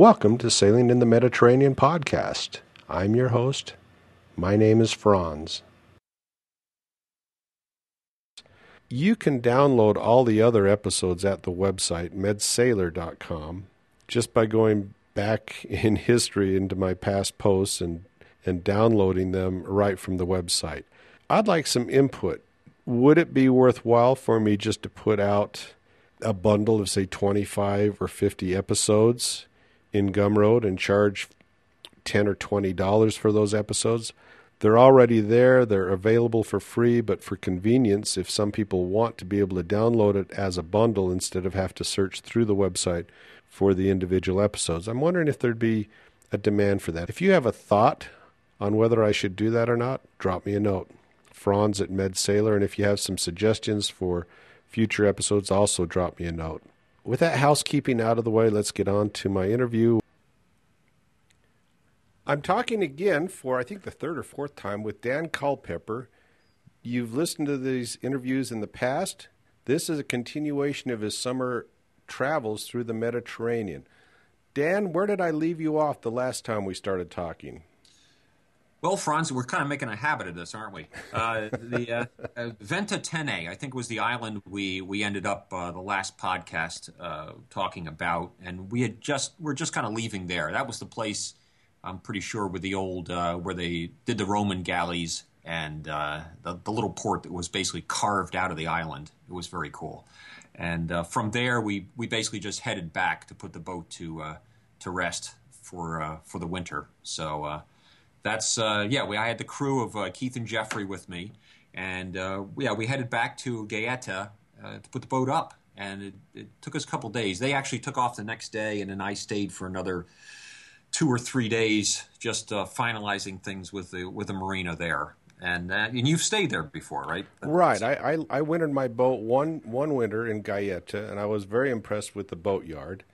Welcome to Sailing in the Mediterranean podcast. I'm your host. My name is Franz. You can download all the other episodes at the website medsailor.com just by going back in history into my past posts and, and downloading them right from the website. I'd like some input. Would it be worthwhile for me just to put out a bundle of, say, 25 or 50 episodes in Gumroad and charge 10 or 20 dollars for those episodes? They're already there, they're available for free, but for convenience, if some people want to be able to download it as a bundle instead of have to search through the website for the individual episodes, I'm wondering if there'd be a demand for that. If you have a thought on whether I should do that or not, drop me a note. Franz at MedSailor, and if you have some suggestions for future episodes, also drop me a note. With that housekeeping out of the way, let's get on to my interview. I'm talking again for I think the third or fourth time with Dan Culpepper. You've listened to these interviews in the past. This is a continuation of his summer travels through the Mediterranean. Dan, where did I leave you off the last time we started talking? Well, Franz, we're kind of making a habit of this, aren't we? Uh, the uh, uh, Ventotene, I think, was the island we we ended up uh, the last podcast uh, talking about, and we had just we're just kind of leaving there. That was the place I'm pretty sure with the old uh, where they did the Roman galleys and the, the little port that was basically carved out of the island. It was very cool. And from there, we we basically just headed back to put the boat to to rest for for the winter. So that's uh, yeah. We I had the crew of uh, Keith and Jeffrey with me, and uh, yeah, we headed back to Gaeta uh, to put the boat up, and it, it, took us a couple days. They actually took off the next day, and then I stayed for another two or three days, just uh, finalizing things with the with the marina there. And uh, and you've stayed there before, right? Right. I, I I wintered my boat one one winter in Gaeta, and I was very impressed with the boatyard.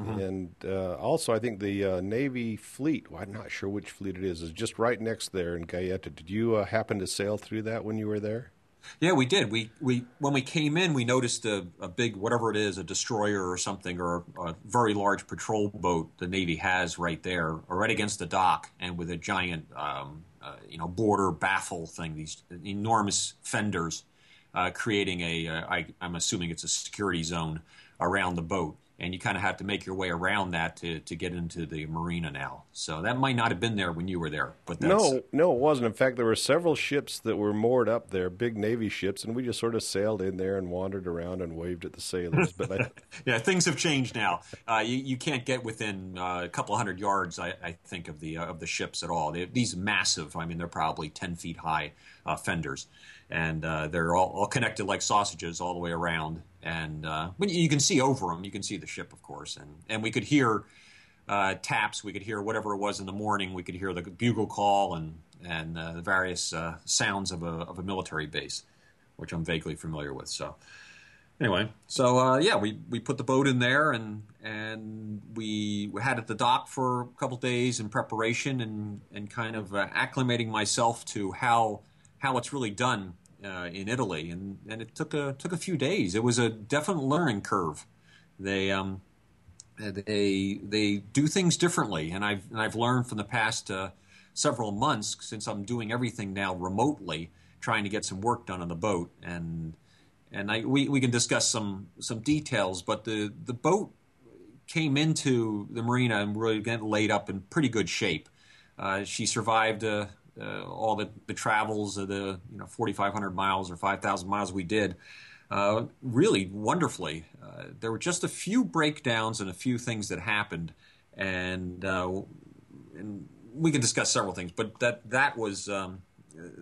Mm-hmm. And uh, also, I think the uh, Navy fleet, well, I'm not sure which fleet it is, is just right next there in Gaeta. Did you uh, happen to sail through that when you were there? Yeah, we did. We, we when we came in, we noticed a, a big whatever it is, a destroyer or something, or a, a, very large patrol boat the Navy has right there, or right against the dock, and with a giant, um, uh, you know, border baffle thing. These enormous fenders, uh, creating a. Uh, I, I'm assuming it's a security zone around the boat and you kind of have to make your way around that to, to get into the marina now. So that might not have been there when you were there, but no, no, it wasn't. In fact, there were several ships that were moored up there, big Navy ships, and we just sort of sailed in there and wandered around and waved at the sailors. But I... yeah, things have changed now. Uh, you, you can't get within uh, a couple hundred yards, I, I think, of the uh, of the ships at all. They, these massive, I mean, they're probably ten feet high uh, fenders and uh, they're all, all, connected like sausages all the way around. And uh, you can see over them, you can see the ship, of course, and and we could hear uh, taps. We could hear whatever it was in the morning. We could hear the bugle call and and uh, the various uh, sounds of a of a military base, which I'm vaguely familiar with. So. Anyway, so uh, yeah, we, we put the boat in there and and we, had at the dock for a couple days in preparation and, and kind of acclimating myself to how how it's really done uh, in Italy, and, and it took a took a few days. It was a definite learning curve. They um, they they do things differently, and I've and I've learned from the past uh, several months since I'm doing everything now remotely, trying to get some work done on the boat, and and I we, we can discuss some some details, but the the boat came into the marina and really got laid up in pretty good shape. Uh, she survived a, uh, all the, the travels of the you know 4,500 miles or 5,000 miles we did uh, really wonderfully. Uh, there were just a few breakdowns and a few things that happened, and, uh, and we can discuss several things. But that that was um,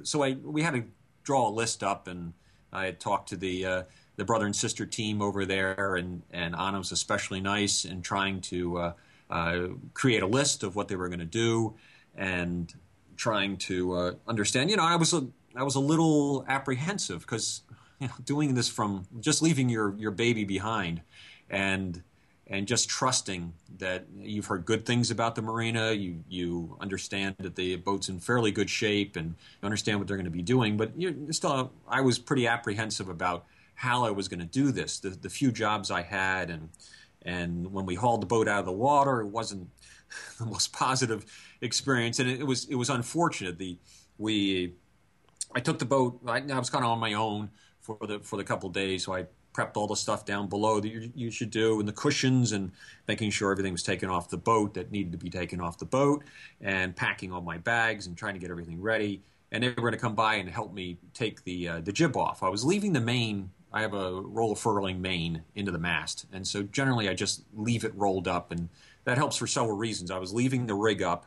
so I we had to draw a list up, and I had talked to the uh, the brother and sister team over there, and and Anna was especially nice in trying to uh, create a list of what they were going to do, and trying to uh, understand. You know, I was a I was a little apprehensive because you know, doing this from just leaving your your baby behind, and and just trusting that you've heard good things about the marina, you you understand that the boat's in fairly good shape, and you understand what they're going to be doing. But you still, I was pretty apprehensive about how I was going to do this. The, the few jobs I had, and and when we hauled the boat out of the water, it wasn't the most positive experience, and it, it was it was unfortunate. The we I took the boat. I, I was kind of on my own for the for the couple days, so I prepped all the stuff down below that you, you, should do, and the cushions, and making sure everything was taken off the boat that needed to be taken off the boat, and packing all my bags and trying to get everything ready. And they were going to come by and help me take the uh, the jib off. I was leaving the main. I have a roller furling main into the mast, and so generally I just leave it rolled up, and that helps for several reasons. I was leaving the rig up,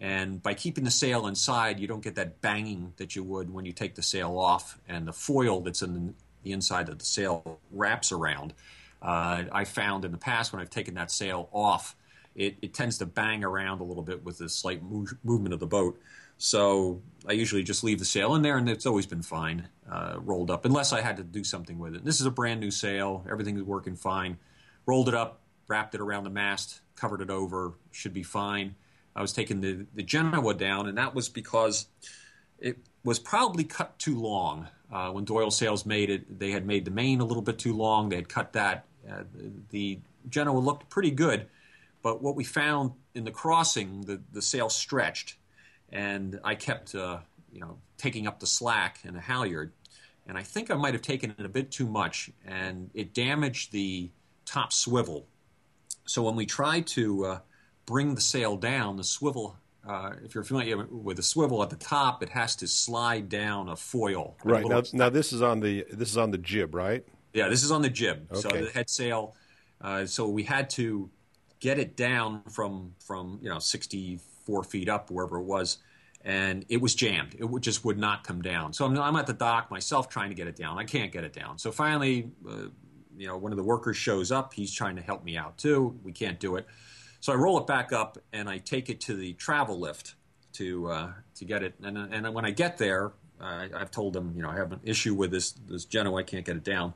and by keeping the sail inside, you don't get that banging that you would when you take the sail off, and the foil that's in the inside of the sail wraps around. Uh, I found in the past when I've taken that sail off, it, it tends to bang around a little bit with the slight move, movement of the boat. So I usually just leave the sail in there, and it's always been fine uh, rolled up, unless I had to do something with it. This is a brand new sail; everything is working fine. Rolled it up, wrapped it around the mast, covered it over, should be fine. I was taking the the Genoa down, and that was because it was probably cut too long. Uh, when Doyle Sails made it, they had made the main a little bit too long. They had cut that. Uh, the Genoa looked pretty good, but what we found in the crossing, the, the sail stretched, and I kept, uh, you know, taking up the slack and the halyard, and I think I might have taken it a bit too much, and it damaged the top swivel. So when we try to uh, bring the sail down, the swivel uh, if you're familiar with a swivel at the top, it has to slide down a foil. Right a now, now this is on the this is on the jib, right? Yeah, this is on the jib. Okay. So the head sail. Uh, so we had to get it down from from you know 64 feet up wherever it was, and it was jammed. It just would not come down. So I'm, I'm at the dock myself trying to get it down. I can't get it down. So finally, uh, you know, one of the workers shows up. He's trying to help me out too. We can't do it. So I roll it back up and I take it to the travel lift to uh, to get it. And and when I get there, uh, I've told them, you know, I have an issue with this this Genoa. I can't get it down.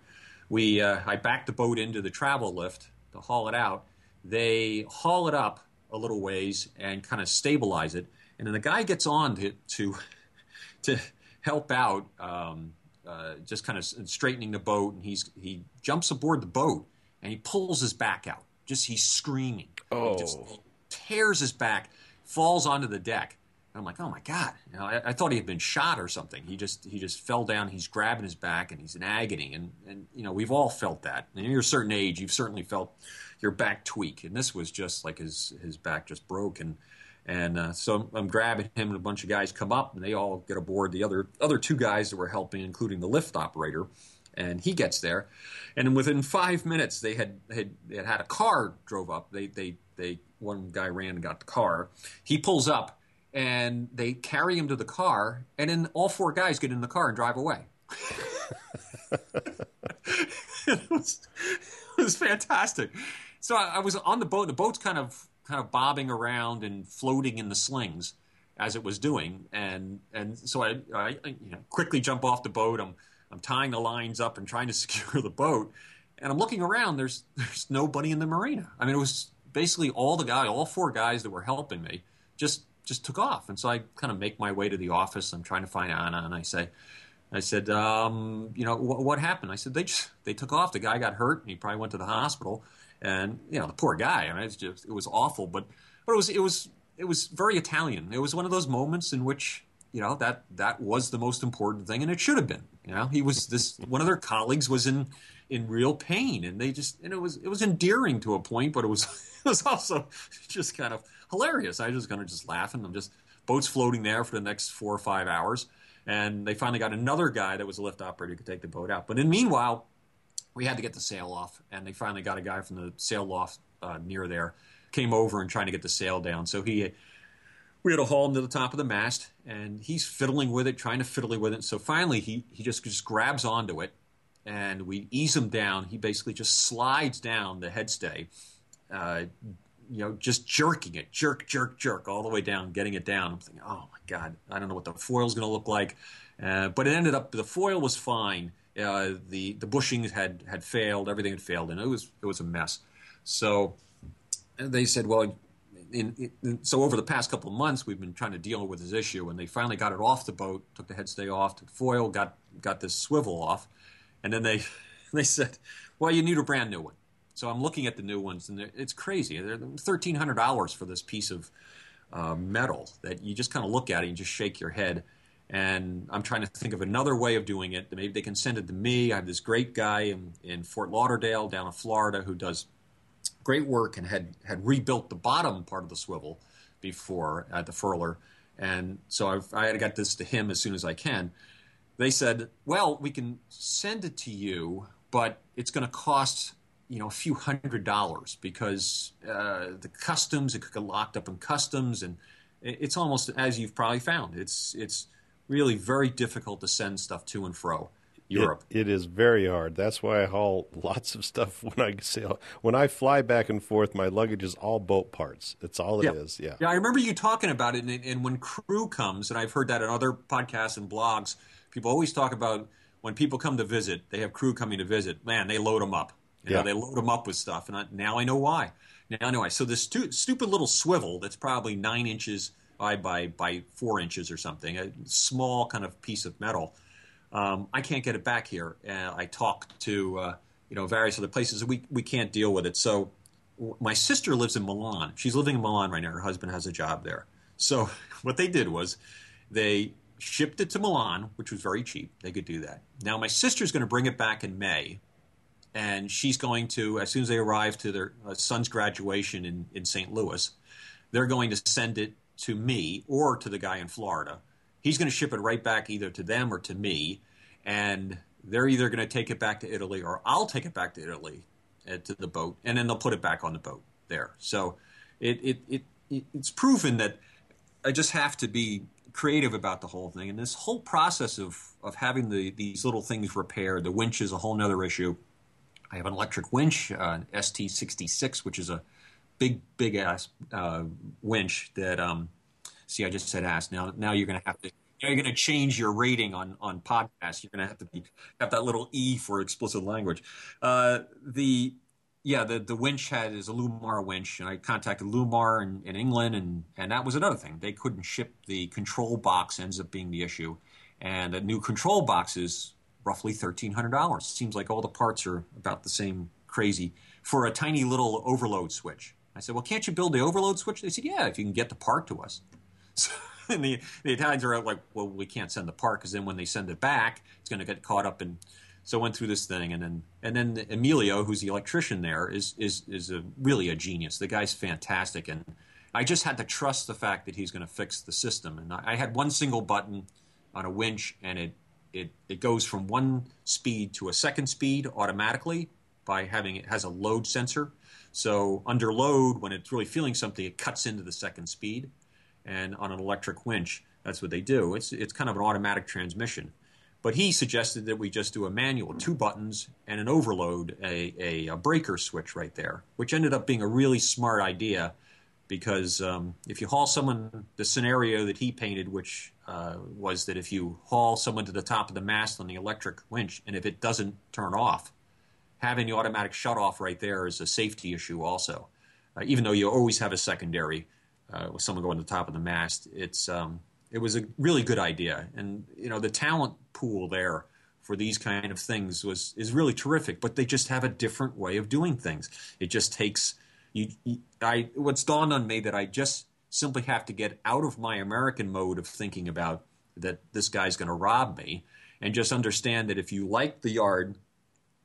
We uh, I back the boat into the travel lift to haul it out. They haul it up a little ways and kind of stabilize it. And then the guy gets on to to, to help out, um, uh, just kind of straightening the boat. And he's he jumps aboard the boat and he pulls his back out. Just he's screaming Oh. He just tears his back, falls onto the deck. And I'm like, oh my god! You know, I, I, thought he had been shot or something. He just he just fell down. He's grabbing his back and he's in agony. And and you know we've all felt that. And you're a certain age, you've certainly felt your back tweak. And this was just like his his back just broke. And and uh, so I'm, grabbing him, and a bunch of guys come up, and they all get aboard. The other other two guys that were helping, including the lift operator, and he gets there, and within five minutes they had had had, had a car drove up. They they they one guy ran and got the car. He pulls up and they carry him to the car, and then all four guys get in the car and drive away. it, was, it was fantastic. So I was on the boat. The boat's kind of kind of bobbing around and floating in the slings as it was doing, and and so I, I you know quickly jump off the boat. I'm I'm tying the lines up and trying to secure the boat, and I'm looking around. There's there's nobody in the marina. I mean, it was basically all the guys, all four guys that were helping me, just just took off. And so I kind of make my way to the office. I'm trying to find Anna, and I say, I said, um, you know, wh- what happened? I said they just they took off. The guy got hurt, and he probably went to the hospital. And you know, the poor guy. I mean, it's just it was awful, but but it was it was it was very Italian. It was one of those moments in which you know that that was the most important thing, and it should have been. You know, he was this one of their colleagues was in in real pain, and they just and it was it was endearing to a point, but it was it was also just kind of hilarious. I was kind of just laughing. I'm just boats floating there for the next four or five hours, and they finally got another guy that was a lift operator who could take the boat out. But in meanwhile, we had to get the sail off, and they finally got a guy from the sail loft uh, near there came over and trying to get the sail down. So he we had to haul him to the top of the mast, and he's fiddling with it, trying to fiddle with it. So finally, he he just just grabs onto it and we ease him down. He basically just slides down the headstay, uh, you know, just jerking it, jerk, jerk, jerk, all the way down, getting it down. I'm thinking, oh my god, I don't know what the foil's going to look like, uh, but it ended up the foil was fine. Uh, the the bushing had had failed, everything had failed, and it was it was a mess. So they said, well. In, in, so over the past couple of months, we've been trying to deal with this issue, and they finally got it off the boat, took the headstay off, took the foil, got got this swivel off, and then they they said, well, you need a brand new one. So I'm looking at the new ones, and it's crazy. They're thirteen hundred dollars for this piece of uh, metal that you just kind of look at it and just shake your head. And I'm trying to think of another way of doing it. Maybe they can send it to me. I have this great guy in, in Fort Lauderdale, down in Florida, who does great work and had had rebuilt the bottom part of the swivel before at the furler. And so I've, I got this to him as soon as I can. They said, "Well, we can send it to you, but it's going to cost you know a few hundred dollars because uh, the customs it could get locked up in customs and it's almost as you've probably found it's it's really very difficult to send stuff to and fro Europe. It, it is very hard. That's why I haul lots of stuff when I sail. When I fly back and forth, my luggage is all boat parts. It's all it yeah. is. Yeah. Yeah. I remember you talking about it, and, and when crew comes, and I've heard that in other podcasts and blogs, people always talk about when people come to visit, they have crew coming to visit. Man, they load them up. You yeah. know, they load them up with stuff, and I, now I know why. Now I know why. So this stu- stupid little swivel that's probably nine inches by by by four inches or something, a small kind of piece of metal. Um, I can't get it back here. Uh, I talk to uh, you know various other places. We we can't deal with it. So my sister lives in Milan. She's living in Milan right now. Her husband has a job there. So what they did was they shipped it to Milan, which was very cheap. They could do that. Now my sister's going to bring it back in May and she's going to, as soon as they arrive to their uh, son's graduation in, in St. Louis, they're going to send it to me or to the guy in Florida. He's going to ship it right back either to them or to me, and they're either going to take it back to Italy or I'll take it back to Italy uh, to the boat, and then they'll put it back on the boat there. So it, it, it, it it's proven that I just have to be creative about the whole thing. And this whole process of, of having the, these little things repaired, the winch is a whole other issue. I have an electric winch, uh, an ST66, which is a big, big ass uh, winch that. Um, see, I just said ass. Now, now you're going to have to. You're going to change your rating on on podcasts. You're going to have to be, have that little e for explicit language. Uh, the yeah, the the winch had is a Lewmar winch, and I contacted Lewmar in, in England, and and that was another thing. They couldn't ship the control box. Ends up being the issue, and the new control box is roughly $1,300. Seems like all the parts are about the same crazy for a tiny little overload switch. I said, well, can't you build the overload switch? They said, yeah, if you can get the part to us. So, and the, the Italians are like, well, we can't send the part because then when they send it back, it's going to get caught up in. So I went through this thing, and then and then Emilio, who's the electrician there, is is is a, really a genius. The guy's fantastic, and I just had to trust the fact that he's going to fix the system. And I, I had one single button on a winch, and it it, it goes from one speed to a second speed automatically by having it has a load sensor. So under load, when it's really feeling something, it cuts into the second speed. And on an electric winch, that's what they do. It's it's kind of an automatic transmission. But he suggested that we just do a manual, two buttons and an overload, a, a, a breaker switch right there, which ended up being a really smart idea because um, if you haul someone, the scenario that he painted, which uh, was that if you haul someone to the top of the mast on the electric winch and if it doesn't turn off, having the automatic shut off right there is a safety issue also. Uh, even though you always have a secondary uh, with someone going to the top of the mast, it's um, it was a really good idea, and you know the talent pool there for these kind of things was is really terrific. But they just have a different way of doing things. It just takes you, you, I what's dawned on me that I just simply have to get out of my American mode of thinking about that this guy's going to rob me, and just understand that if you like the yard,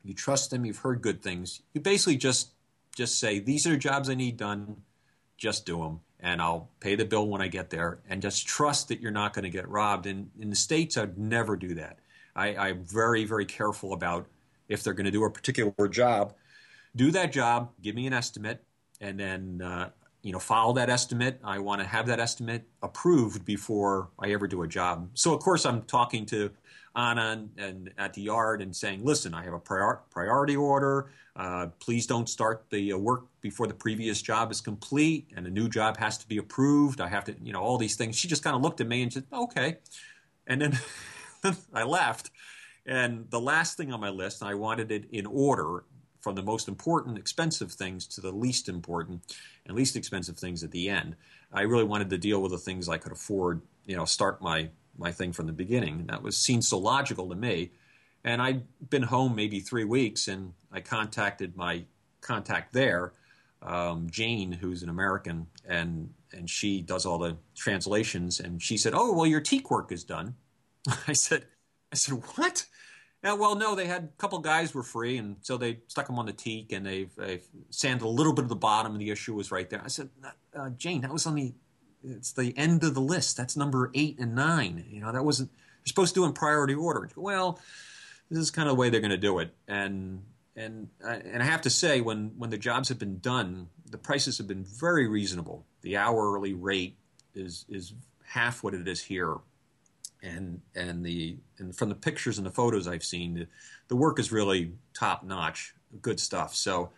you trust them, you've heard good things, you basically just just say these are jobs I need done, just do them, and I'll pay the bill when I get there, and just trust that you're not going to get robbed. And in the states, I'd never do that. I, I'm very very careful about if they're going to do a particular job. Do that job, give me an estimate, and then uh, you know, follow that estimate. I want to have that estimate approved before I ever do a job. So, of course, I'm talking to Anna and, at the yard and saying, listen, I have a prior, priority order. Uh, please don't start the uh, work before the previous job is complete and a new job has to be approved. I have to, you know, all these things. She just kind of looked at me and said, okay. And then I left. And the last thing on my list, and I wanted it in order from the most important, expensive things to the least important and least expensive things at the end. I really wanted to deal with the things I could afford, you know, start my my thing from the beginning. That was seemed so logical to me. And I'd been home maybe three weeks, and I contacted my contact there, um, Jane, who's an American, and and she does all the translations. And she said, "Oh, well, your teak work is done." I said, "I said what?" Yeah, well, no, they had a couple guys were free, and so they stuck them on the teak, and they've, they've sanded a little bit of the bottom, and the issue was right there. I said, uh, Jane, that was on the it's the end of the list. That's number eight and nine. You know, that wasn't you're supposed to do in priority order. Well, this is kind of the way they're going to do it, and and and I have to say, when when the jobs have been done, the prices have been very reasonable. The hourly rate is is half what it is here, and and the and from the pictures and the photos I've seen, the, the work is really top notch, good stuff. So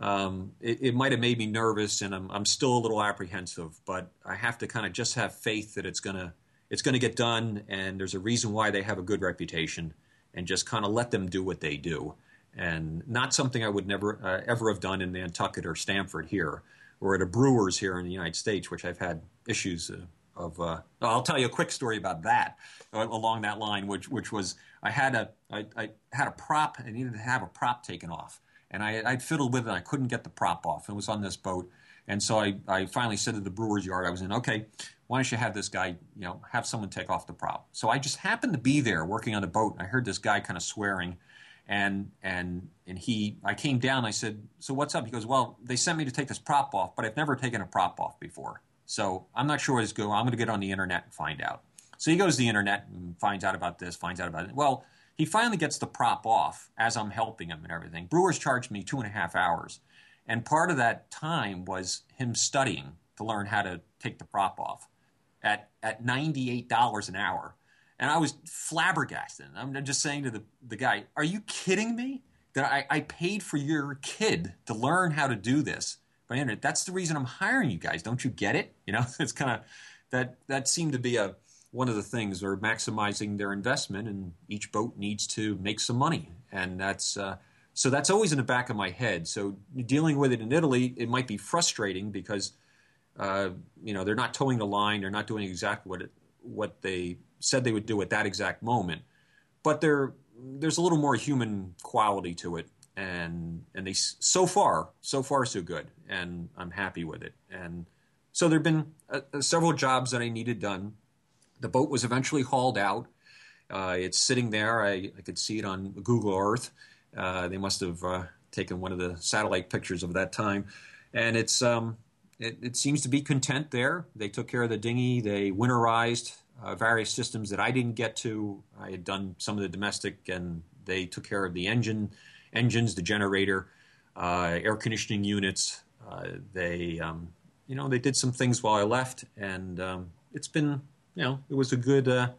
um, it, it might have made me nervous, and I'm, I'm still a little apprehensive. But I have to kind of just have faith that it's gonna it's gonna get done, and there's a reason why they have a good reputation, and just kind of let them do what they do, and not something I would never uh, ever have done in Nantucket or Stamford here, or at a Brewers here in the United States, which I've had issues. Uh, of uh, I'll tell you a quick story about that uh, along that line, which which was I had a I, I had a prop I needed to have a prop taken off, and I, I'd fiddled with it. I couldn't get the prop off. It was on this boat. And so I, I finally said to the brewer's yard, I was in, okay, why don't you have this guy, you know, have someone take off the prop? So I just happened to be there working on the boat, and I heard this guy kind of swearing. And, and, and he, I came down, I said, so what's up? He goes, well, they sent me to take this prop off, but I've never taken a prop off before. So I'm not sure what's going I'm going to get on the internet and find out. So he goes to the internet and finds out about this, finds out about it. Well, he finally gets the prop off as I'm helping him and everything. Brewers charged me two and a half hours. And part of that time was him studying to learn how to take the prop off at, at $98 an hour. And I was flabbergasted. I'm just saying to the, the guy, Are you kidding me? That I, I paid for your kid to learn how to do this by internet. That's the reason I'm hiring you guys. Don't you get it? You know, it's kind of that that seemed to be a one of the things are maximizing their investment, and each boat needs to make some money, and that's uh, so that's always in the back of my head. So dealing with it in Italy, it might be frustrating because uh, you know they're not toeing the line, they're not doing exactly what it, what they said they would do at that exact moment, but there there's a little more human quality to it, and and they so far so far so good, and I'm happy with it, and so there've been uh, several jobs that I needed done the boat was eventually hauled out. Uh, it's sitting there. I, I, could see it on Google Earth. Uh, they must have uh, taken one of the satellite pictures of that time, and it's um, it, it, seems to be content there. They took care of the dinghy. They winterized uh, various systems that I didn't get to. I had done some of the domestic, and they took care of the engine, engines, the generator, uh, air conditioning units. Uh, they um, you know they did some things while I left, and um, it's been you know, it was a good. Uh,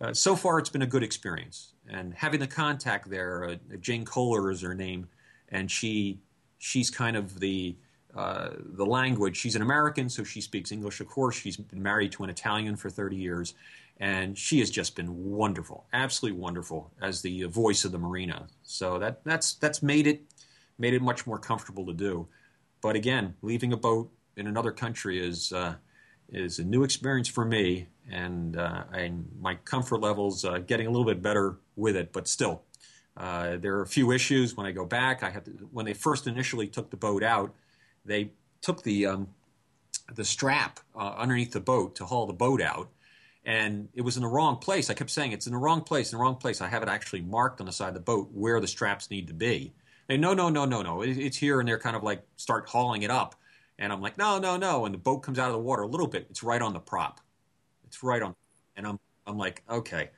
uh, so far, it's been a good experience, and having the contact there. Uh, Jane Kohler is her name, and she she's kind of the uh, the language. She's an American, so she speaks English. Of course, she's been married to an Italian for 30 years, and she has just been wonderful, absolutely wonderful as the voice of the marina. So that that's that's made it made it much more comfortable to do. But again, leaving a boat in another country is uh, is a new experience for me, and uh, I, my comfort levels uh, getting a little bit better with it. But still, uh, there are a few issues when I go back. I have to, when they first initially took the boat out, they took the um, the strap uh, underneath the boat to haul the boat out, and it was in the wrong place. I kept saying it's in the wrong place, in the wrong place. I have it actually marked on the side of the boat where the straps need to be. And no, no, no, no, no, it, it's here, and they're kind of like start hauling it up and I'm like, no, no, no. And the boat comes out of the water a little bit. It's right on the prop. It's right on. And I'm, I'm like, okay,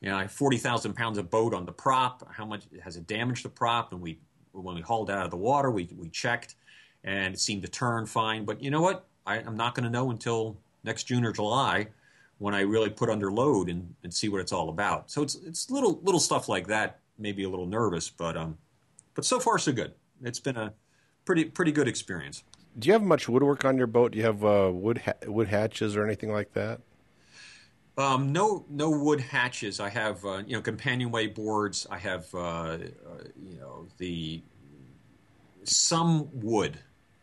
you know, I have 40,000 pounds of boat on the prop. How much has it damaged the prop? And we, when we hauled out of the water, we, we checked and it seemed to turn fine. But you know what? I, I'm not going to know until next June or July when I really put under load and, and see what it's all about. So it's it's little little stuff like that. Maybe a little nervous, but um, but so far so good. It's been a pretty pretty good experience. Do you have much woodwork on your boat? Do you have uh, wood ha- wood hatches or anything like that? Um, no, no wood hatches. I have uh, you know companionway boards. I have uh, uh, you know the some wood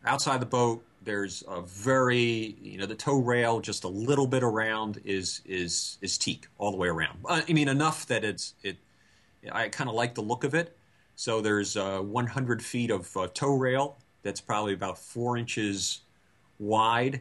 outside the boat. There's a very you know the toe rail just a little bit around is is is teak all the way around. Uh, I mean enough that it's it. I kind of like the look of it. So there's uh, 100 feet of uh, toe rail that's probably about four inches wide,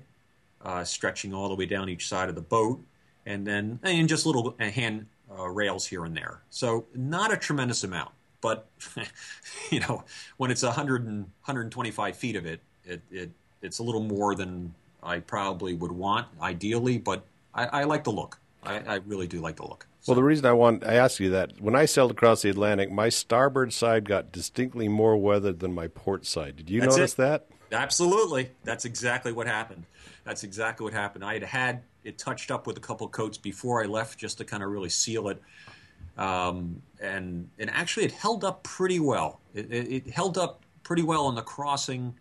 stretching all the way down each side of the boat and then and just little hand uh, rails here and there. So not a tremendous amount, but you know when it's 100 and 125 feet of it, it, it it's a little more than I probably would want ideally, but I, I like the look. I, I, really do like the look. So. Well, the reason I want I ask you that when I sailed across the Atlantic, my starboard side got distinctly more weathered than my port side. Did you notice it. that? Absolutely. That's exactly what happened. That's exactly what happened. I had had it touched up with a couple coats before I left just to kind of really seal it. Um, and and actually, it held up pretty well. It, it, it held up pretty well on the crossing.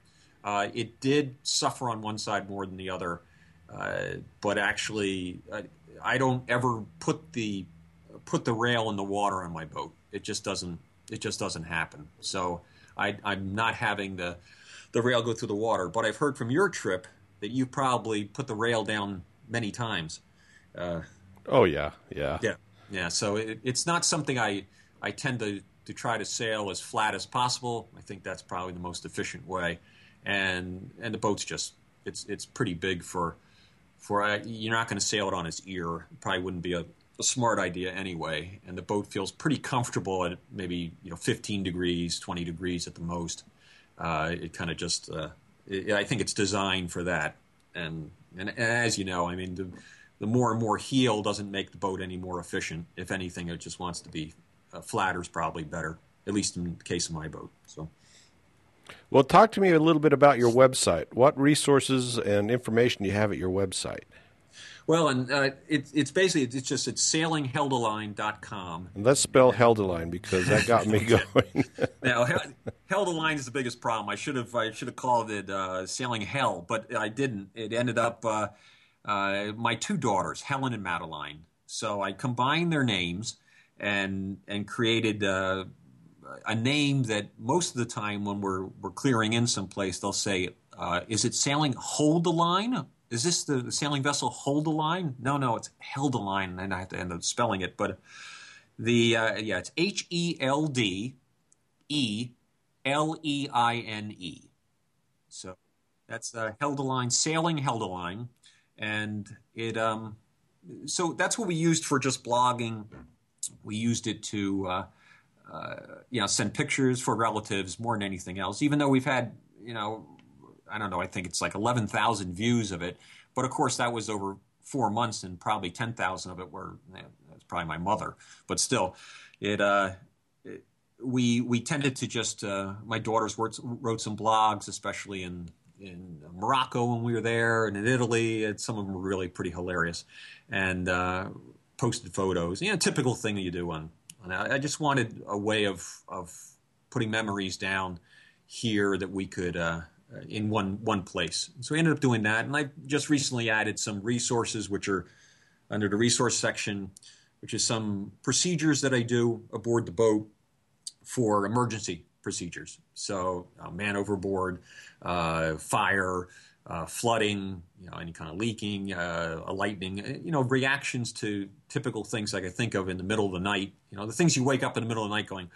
Uh, it did suffer on one side more than the other, uh, but actually, I, I don't ever put the put the rail in the water on my boat. It just doesn't. It just doesn't happen. So I, I'm not having the the rail go through the water. But I've heard from your trip that you probably put the rail down many times. Uh, oh yeah, yeah, yeah, yeah. So it, it's not something I I tend to to try to sail as flat as possible. I think that's probably the most efficient way, and and the boat's just it's it's pretty big for for uh, you're not going to sail it on its ear. It probably wouldn't be a, a smart idea anyway. And the boat feels pretty comfortable at maybe you know 15 degrees, 20 degrees at the most. Uh, it kind of just uh, it, I think it's designed for that, and and, as you know, I mean, the, the, more and more heel doesn't make the boat any more efficient. If anything, it just wants to be uh, flatter is probably better, at least in the case of my boat. So. Well, talk to me a little bit about your website. What resources and information do you have at your website? Well, and uh, it, it's basically it's just it's sailingheldeline.com. And let's spell Heldeline because that got me going. now, Heldeline is the biggest problem. I should have I should have called it uh, Sailing Hell, but I didn't. It ended up uh, uh, my two daughters, Helen and Madeline. So I combined their names and and created uh, a name that most of the time when we're we're clearing in someplace, they'll say, uh, "Is it sailing hold the line?" Is this the, the sailing vessel hold a line? No, no, it's held a line, and I have to end up spelling it. But the uh, yeah, it's H E L D E L E I N E. So that's uh, held a line, sailing held a line, and it um, so that's what we used for just blogging. We used it to uh, uh, you know send pictures for relatives more than anything else. Even though we've had you know I don't know, I think it's like 11,000 views of it. But of course, that was over four months, and probably 10,000 of it were, that's probably my mother. But still, it, uh, it we, we tended to just, uh, my daughters wrote, wrote some blogs, especially in, in Morocco when we were there, and in Italy. And some of them were really pretty hilarious. And uh, posted photos. You know, typical thing that you do on. on I just wanted a way of, of putting memories down here that we could uh, uh, in one one place. So we ended up doing that, and I just recently added some resources, which are under the resource section, which is some procedures that I do aboard the boat for emergency procedures. So uh, man overboard, uh, fire, uh, flooding, you know, any kind of leaking, uh, a lightning, uh, you know, reactions to typical things I I think of in the middle of the night. You know, the things you wake up in the middle of the night going,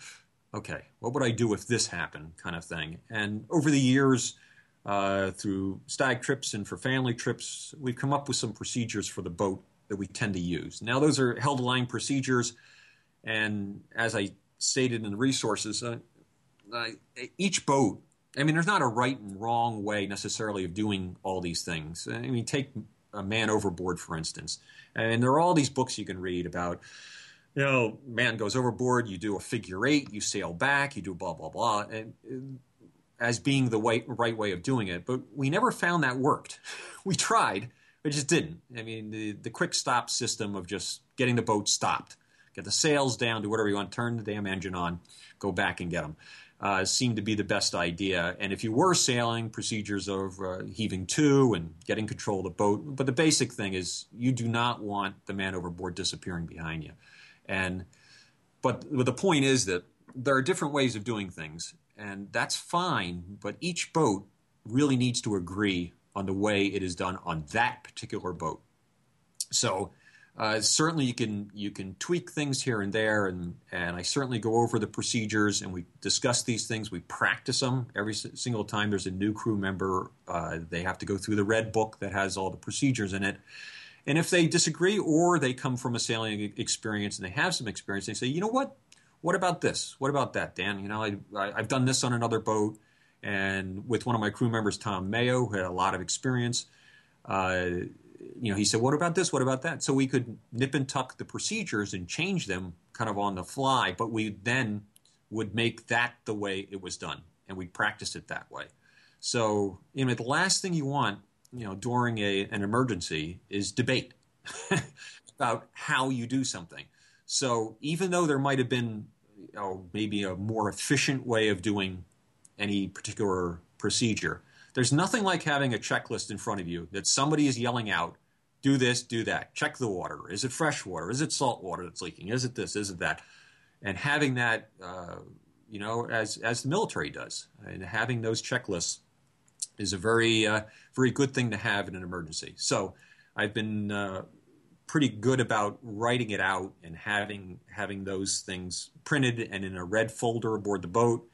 okay, what would I do if this happened, kind of thing. And over the years, uh, through stag trips and for family trips, we've come up with some procedures for the boat that we tend to use. Now, those are held line procedures, and as I stated in the resources, uh, uh, each boat. I mean, there's not a right and wrong way necessarily of doing all these things. I mean, take a man overboard, for instance, and there are all these books you can read about you know, man goes overboard, you do a figure eight, you sail back, you do blah, blah, blah. And as being the way, right way of doing it, but we never found that worked. we tried, but just didn't. I mean, the, the quick stop system of just getting the boat stopped, get the sails down, do whatever you want, turn the damn engine on, go back and get them, uh, seemed to be the best idea. And if you were sailing, procedures of uh, heaving to and getting control of the boat. But the basic thing is you do not want the man overboard disappearing behind you. And but, but the point is that there are different ways of doing things, and that's fine. But each boat really needs to agree on the way it is done on that particular boat. So uh, certainly you can you can tweak things here and there, and and I certainly go over the procedures and we discuss these things. We practice them every single time there's a new crew member. Uh, they have to go through the red book that has all the procedures in it. And if they disagree or they come from a sailing experience and they have some experience, they say, you know what, what about this? What about that, Dan? You know, I, I, have done this on another boat, and with one of my crew members, Tom Mayo, who had a lot of experience. Uh, you know, he said, "What about this? What about that?" So we could nip and tuck the procedures and change them kind of on the fly, but we then would make that the way it was done, and we practiced it that way. So, you know, the last thing you want, you know, during a an emergency is debate about how you do something. So, even though there might have been know, maybe a more efficient way of doing any particular procedure. There's nothing like having a checklist in front of you that somebody is yelling out, do this, do that, check the water. Is it fresh water? Is it salt water that's leaking? Is it this? Is it that? And having that, uh, you know, as, as the military does, and having those checklists is a very, uh, very good thing to have in an emergency. So I've been uh, pretty good about writing it out and having having those things printed and in a red folder aboard the boat.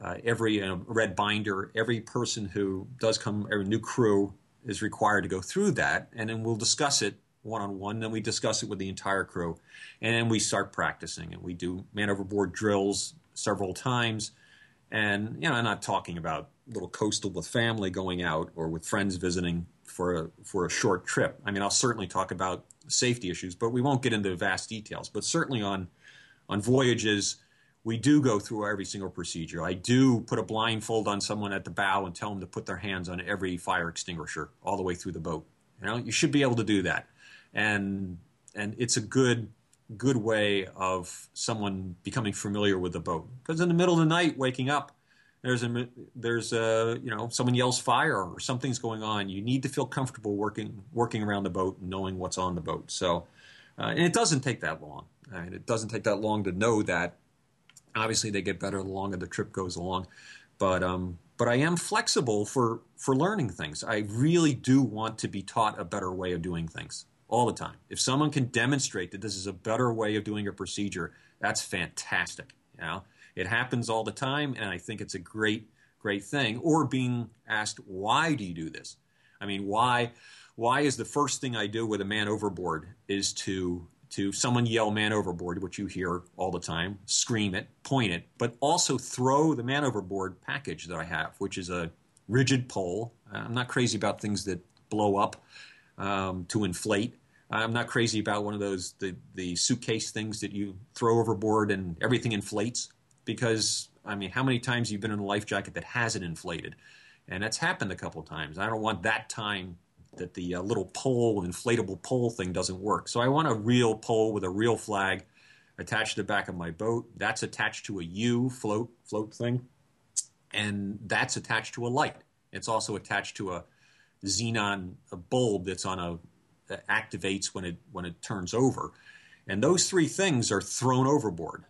Uh, every red binder, every person who does come, every new crew is required to go through that, and then we'll discuss it one on one. Then we discuss it with the entire crew, and then we start practicing, and we do man overboard drills several times. And you know, I'm not talking about little coastal with family going out or with friends visiting for a for a short trip. I mean, I'll certainly talk about safety issues, but we won't get into vast details. But certainly on on voyages, we do go through every single procedure. I do put a blindfold on someone at the bow and tell them to put their hands on every fire extinguisher all the way through the boat. You know, you should be able to do that, and and it's a good good way of someone becoming familiar with the boat. Because in the middle of the night, waking up, there's a there's a you know someone yells fire or something's going on. You need to feel comfortable working working around the boat and knowing what's on the boat. So, uh, and it doesn't take that long. I mean, it doesn't take that long to know that. Obviously, they get better the longer the trip goes along, but um, but I am flexible for for learning things. I really do want to be taught a better way of doing things all the time. If someone can demonstrate that this is a better way of doing a procedure, that's fantastic. You know, it happens all the time, and I think it's a great, great thing. Or being asked, why do you do this? I mean, why? Why is the first thing I do with a man overboard is to to someone yell man overboard, which you hear all the time, scream it, point it, but also throw the man overboard package that I have, which is a rigid pole. I'm not crazy about things that blow up um, to inflate. I'm not crazy about one of those the, the suitcase things that you throw overboard and everything inflates because I mean, how many times have you been in a life jacket that hasn't inflated? And that's happened a couple times. I don't want that time that the uh, little pole, inflatable pole thing doesn't work. So I want a real pole with a real flag attached to the back of my boat. That's attached to a U float float thing, and that's attached to a light. It's also attached to a xenon a bulb that's on a that activates when it when it turns over. And those three things are thrown overboard.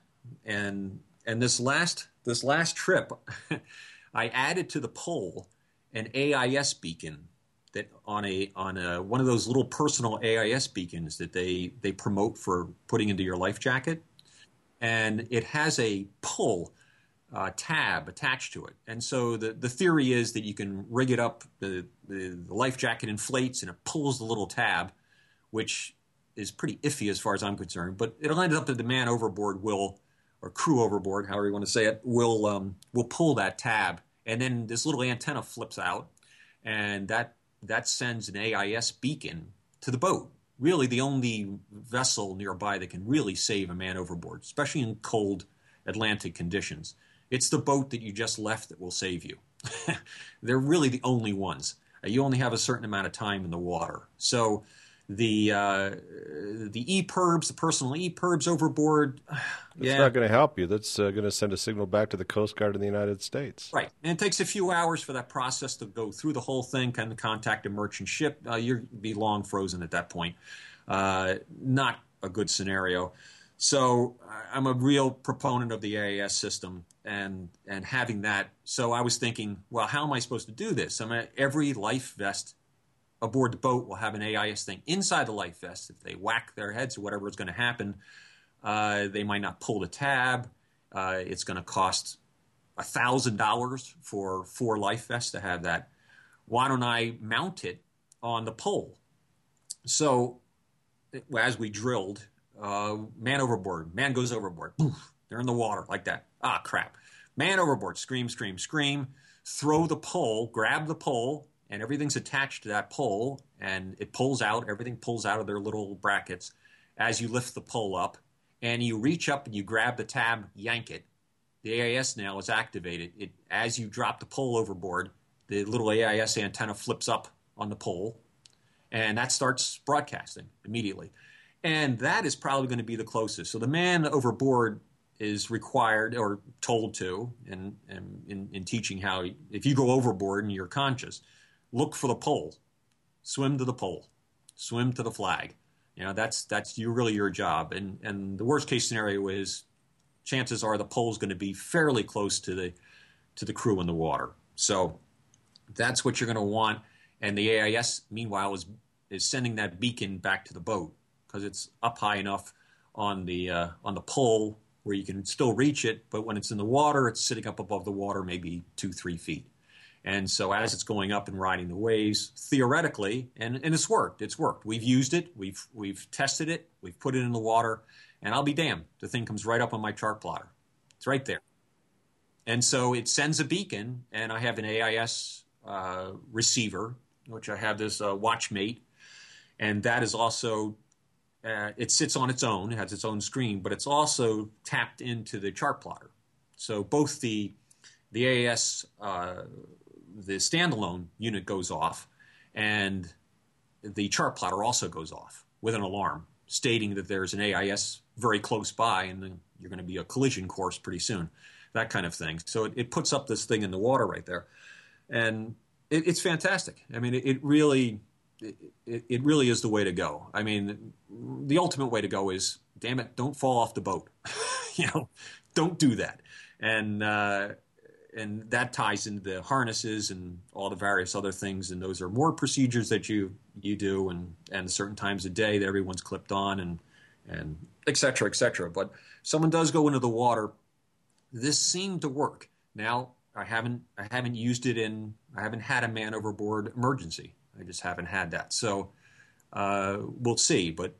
And and this last this last trip, I added to the pole an AIS beacon that on a on a one of those little personal AIS beacons that they they promote for putting into your life jacket, and it has a pull uh, tab attached to it. And so the the theory is that you can rig it up. The, the the life jacket inflates and it pulls the little tab, which is pretty iffy as far as I'm concerned. But it'll end up that the man overboard will or crew overboard, however you want to say it, will um, will pull that tab, and then this little antenna flips out, and that that sends an AIS beacon to the boat. Really, the only vessel nearby that can really save a man overboard, especially in cold Atlantic conditions. It's the boat that you just left that will save you. They're really the only ones. You only have a certain amount of time in the water. So the uh, the EPIRBs, the personal EPIRBs overboard. It's yeah. not going to help you. That's uh, going to send a signal back to the Coast Guard in the United States. Right, and it takes a few hours for that process to go through the whole thing. Kind of contact a merchant ship, uh, you'll be long frozen at that point. Uh, not a good scenario. So I'm a real proponent of the AIS system and and having that. So I was thinking, well, how am I supposed to do this? I mean, every life vest aboard the boat will have an AIS thing inside the life vest. If they whack their heads or whatever is going to happen, uh, they might not pull the tab. Uh, it's going to cost thousand dollars for four life vests to have that. Why don't I mount it on the pole? So as we drilled, uh, man overboard, man goes overboard. Boom, they're in the water like that. Ah, crap. Man overboard, scream, scream, scream. Throw the pole, grab the pole, and everything's attached to that pole, and it pulls out. Everything pulls out of their little brackets as you lift the pole up, and you reach up and you grab the tab, yank it. The AIS now is activated. It as you drop the pole overboard, the little AIS antenna flips up on the pole, and that starts broadcasting immediately. And that is probably going to be the closest. So the man overboard is required or told to, and in, in, teaching how if you go overboard and you're conscious, look for the pole, swim to the pole, swim to the flag. You know that's that's you really your job. And and the worst case scenario is chances are the pole's going to be fairly close to the to the crew in the water. So that's what you're going to want. And the AIS meanwhile is is sending that beacon back to the boat because it's up high enough on the uh, on the pole where you can still reach it, but when it's in the water, it's sitting up above the water, maybe two three feet. And so as it's going up and riding the waves, theoretically, and, and it's worked. It's worked. We've used it. We've we've tested it. We've put it in the water, and I'll be damned, the thing comes right up on my chart plotter. It's right there. And so it sends a beacon, and I have an AIS uh, receiver, which I have this uh, WatchMate and that is also uh, it sits on its own, it has its own screen, but it's also tapped into the chart plotter. So both the the AIS the standalone unit goes off, and the chart plotter also goes off with an alarm stating that there's an AIS very close by, and you're going to be a collision course pretty soon, that kind of thing. So it, it puts up this thing in the water right there, and it, it's fantastic. I mean, it, it really it, really is the way to go. I mean, the ultimate way to go is, damn it, don't fall off the boat. you know, don't do that. And uh, and that ties into the harnesses and all the various other things. And those are more procedures that you you do, and and certain times a day that everyone's clipped on, and and et cetera, et cetera. But someone does go into the water. This seemed to work. Now I haven't I haven't used it in I haven't had a man overboard emergency. I just haven't had that. So uh, we'll see. But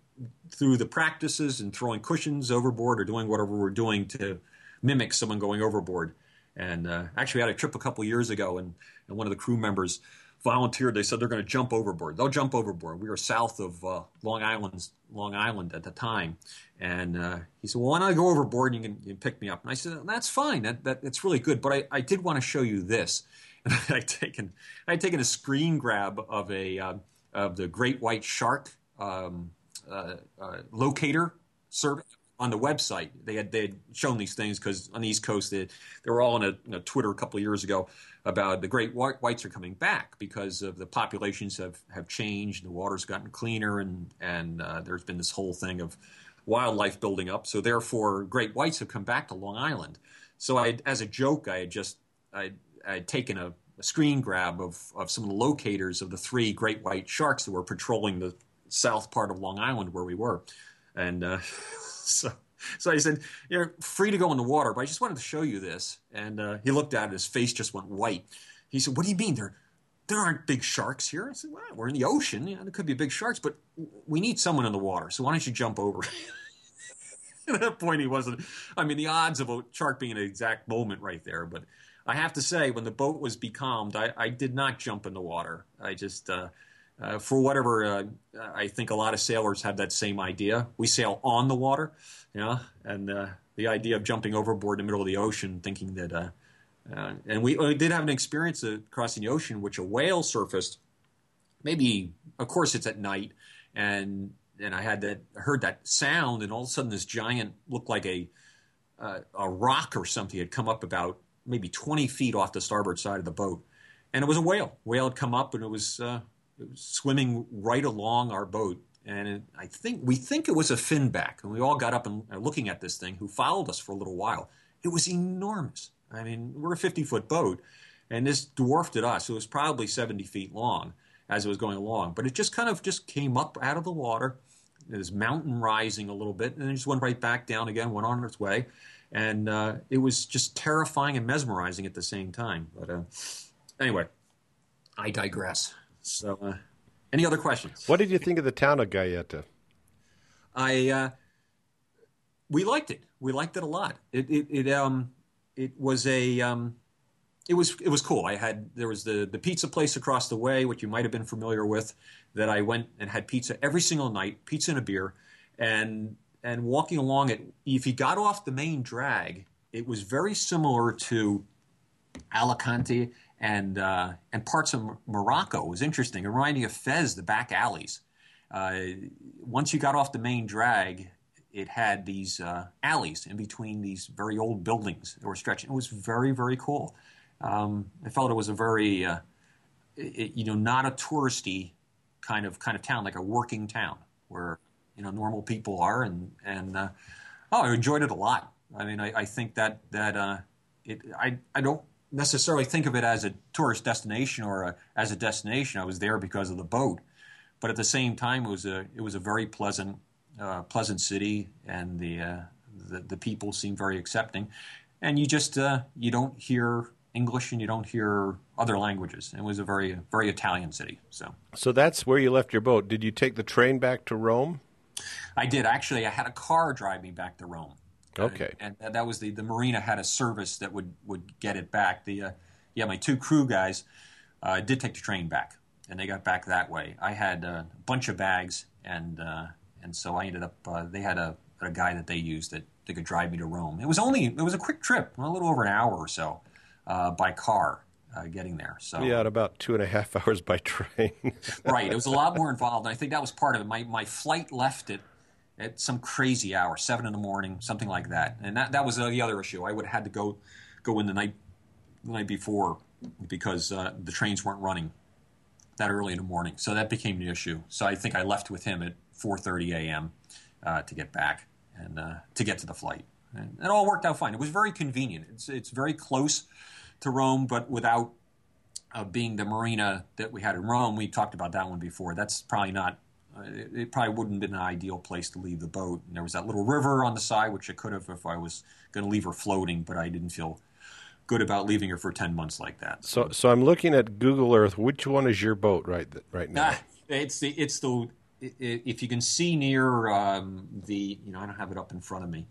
through the practices and throwing cushions overboard or doing whatever we're doing to mimic someone going overboard. And uh, actually, I had a trip a couple years ago, and, and one of the crew members volunteered. They said they're going to jump overboard. They'll jump overboard. We were south of uh, Long Island, Long Island at the time, and uh, he said, "Well, why I go overboard and you can, you can pick me up?" And I said, "That's fine. That, that that's really good. But I, I did want to show you this." I'd taken I'd taken a screen grab of a uh, of the great white shark um, uh, uh, locator service on the website. They had they had shown these things because on the East Coast they, they were all on a, a, Twitter a couple of years ago about the great white, whites are coming back because of the populations have have changed, the water's gotten cleaner, and and uh, there's been this whole thing of wildlife building up. So therefore, great whites have come back to Long Island. So I, as a joke, I had just I had taken a, a, screen grab of, of some of the locators of the three great white sharks that were patrolling the south part of Long Island where we were. And uh, so, so I said, You're free to go in the water, but I just wanted to show you this. And uh, he looked at it, his face just went white. He said, What do you mean? There, there aren't big sharks here. I said, Well, we're in the ocean. Know, there could be big sharks, but we need someone in the water. So why don't you jump over? At that point, he wasn't. I mean, the odds of a shark being an exact moment right there, but I have to say, when the boat was becalmed, I, I did not jump in the water. I just uh, uh, for whatever, uh, I think a lot of sailors have that same idea. We sail on the water, know, and uh, the idea of jumping overboard in the middle of the ocean, thinking that, uh, uh, and we, we, did have an experience of crossing the ocean, which a whale surfaced. Maybe, of course, it's at night, and and I had that heard that sound, and all of a sudden, this giant looked like a a rock or something had come up about maybe 20 feet off the starboard side of the boat, and it was a whale. Whale had come up, and it was swimming right along our boat. And it, I think we think it was a finback, and we all got up and uh, looking at this thing, who followed us for a little while. It was enormous. I mean, we're a 50 foot boat, and this dwarfed at us. It was probably 70 feet long as it was going along, but it just kind of just came up out of the water. This mountain rising a little bit, and then just went right back down again, went on its way, and uh, it was just terrifying and mesmerizing at the same time. But uh, anyway, I digress. So, uh, any other questions? What did you think of the town of Gaeta? I uh, we liked it. We liked it a lot. It it, it um it was a um it was it was cool. I had there was the the pizza place across the way, which you might have been familiar with, that I went and had pizza every single night, pizza and a beer, and and walking along it. If you got off the main drag, it was very similar to Alicante and uh, and parts of Morocco. Was interesting. It reminded me of Fez, the back alleys. Uh, once you got off the main drag, it had these uh, alleys in between these very old buildings that were stretching. It was very very cool. Um, I felt it was a very uh, it, you know not a touristy kind of kind of town, like a working town where you know normal people are, and and uh, oh, I enjoyed it a lot. I mean, I, I think that that uh, it I I don't necessarily think of it as a tourist destination or a, as a destination. I was there because of the boat, but at the same time, it was a it was a very pleasant uh, pleasant city, and the, uh, the, the people seemed very accepting. And you just uh, you don't hear English and you don't hear other languages. It was a very very Italian city. So so that's where you left your boat. Did you take the train back to Rome? I did actually. I had a car drive me back to Rome. Okay. And, and, that was the the marina had a service that would would get it back. The uh, yeah, my two crew guys uh, did take the train back, and they got back that way. I had a bunch of bags, and uh, and so I ended up. Uh, they had a a guy that they used that they could drive me to Rome. It was only it was a quick trip, a little over an hour or so uh, by car. Uh, getting there, so yeah, about two and a half hours by train. right, it was a lot more involved, and I think that was part of it. My my flight left at at some crazy hour, seven in the morning, something like that. And that, that was the other issue. I would have had to go go in the night the night before because uh, the trains weren't running that early in the morning. So that became the issue. So I think I left with him at 4:30 a.m. Uh, to get back and uh, to get to the flight. And it all worked out fine. It was very convenient. It's it's very close to Rome, but without uh, being the marina that we had in Rome. We talked about that one before. That's probably not uh, it, it, probably wouldn't have been an ideal place to leave the boat. And there was that little river on the side, which I could have if I was going to leave her floating, but I didn't feel good about leaving her for 10 months like that. So, so I'm looking at Google Earth. Which one is your boat right right now? Uh, it's the, it's the, if you can see near um, the, you know, I don't have it up in front of me,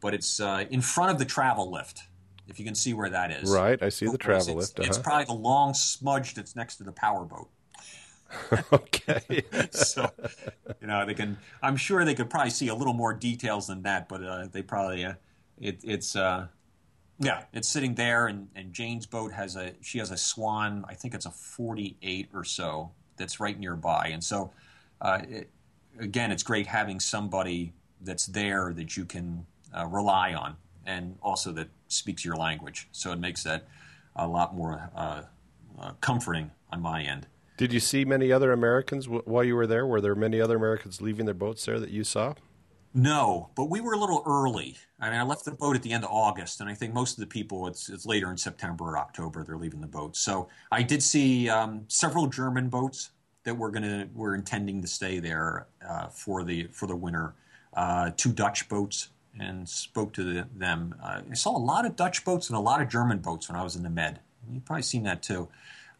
but it's uh, in front of the travel lift. If you can see where that is. Right, I see the travel it's, lift. Uh-huh. It's probably the long smudge that's next to the power boat. okay. so, you know, they can. I'm sure they could probably see a little more details than that, but uh, they probably. Uh, it, it's. Uh, yeah, it's sitting there, and, and Jane's boat has a. She has a Swan. I think it's a 48 or so that's right nearby, and so. Uh, it, again, it's great having somebody that's there that you can uh, rely on, and also that speaks your language. So it makes that a lot more uh, comforting on my end. Did you see many other Americans while you were there? Were there many other Americans leaving their boats there that you saw? No, but we were a little early. I mean, I left the boat at the end of August, and I think most of the people it's it's later in September or October they're leaving the boat. So I did see um, several German boats that were gonna were intending to stay there uh, for the for the winter. Uh, two Dutch boats and spoke to the, them. Uh, I saw a lot of Dutch boats and a lot of German boats when I was in the Med. You've probably seen that too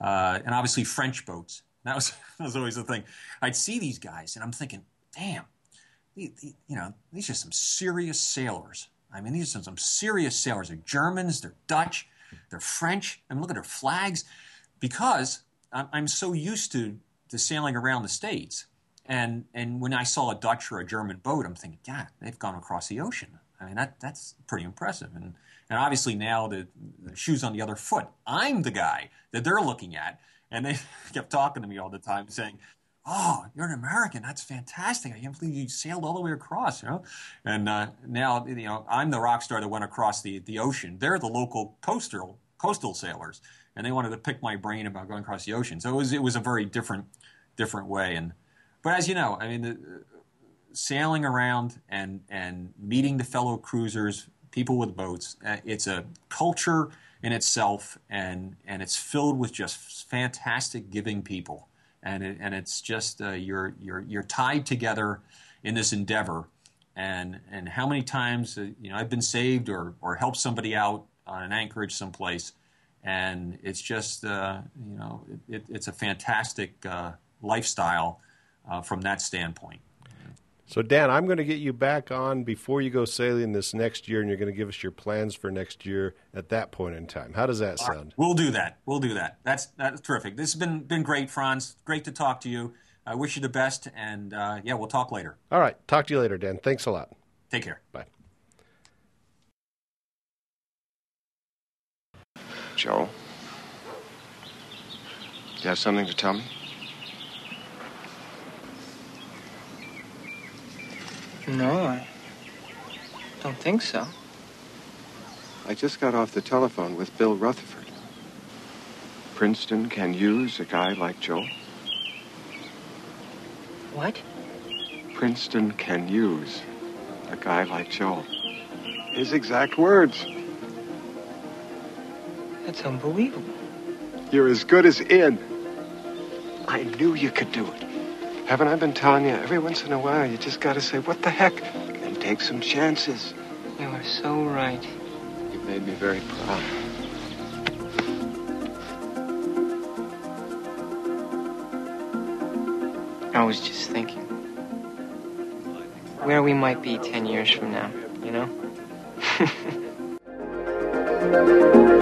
uh, and obviously French boats. That was that was always the thing. I'd see these guys, and I'm thinking, damn, you know, these are some serious sailors. I mean, these are some serious sailors. They're Germans, they're Dutch, they're French. I mean, look at their flags. Because I'm, so used to to sailing around the states, and and when I saw a Dutch or a German boat, I'm thinking, God, they've gone across the ocean. I mean, that that's pretty impressive. And and obviously now the, the shoes on the other foot. I'm the guy that they're looking at, and they kept talking to me all the time, saying, "Oh, you're an American. That's fantastic. I can't believe you sailed all the way across." You know, and uh, now you know I'm the rock star that went across the the ocean. They're the local coastal coastal sailors, and they wanted to pick my brain about going across the ocean. So it was it was a very different different way. And but as you know, I mean, the, sailing around and and meeting the fellow cruisers, people with boats, uh, it's a culture in itself, and and it's filled with just fantastic giving people, and it, and it's just uh, you're you're you're tied together in this endeavor. And, and how many times uh, you know I've been saved or, or helped somebody out on an anchorage someplace, and it's just uh, you know it, it's a fantastic uh, lifestyle uh, from that standpoint. So Dan, I'm going to get you back on before you go sailing this next year, and you're going to give us your plans for next year at that point in time. How does that sound? Right. We'll do that. We'll do that. That's that's terrific. This has been been great, Franz. Great to talk to you. I wish you the best, and uh, yeah, we'll talk later. All right, talk to you later, Dan. Thanks a lot. Take care. Bye. Joe? Do you have something to tell me? No, I don't think so. I just got off the telephone with Bill Rutherford. Princeton can use a guy like Joe. What? Princeton can use a guy like Joe. His exact words. That's unbelievable. You're as good as in. I knew you could do it. Haven't I been telling you? Every once in a while, you just gotta say, what the heck? And take some chances. You are so right. You've made me very proud. I was just thinking where we might be 10 years from now, you know?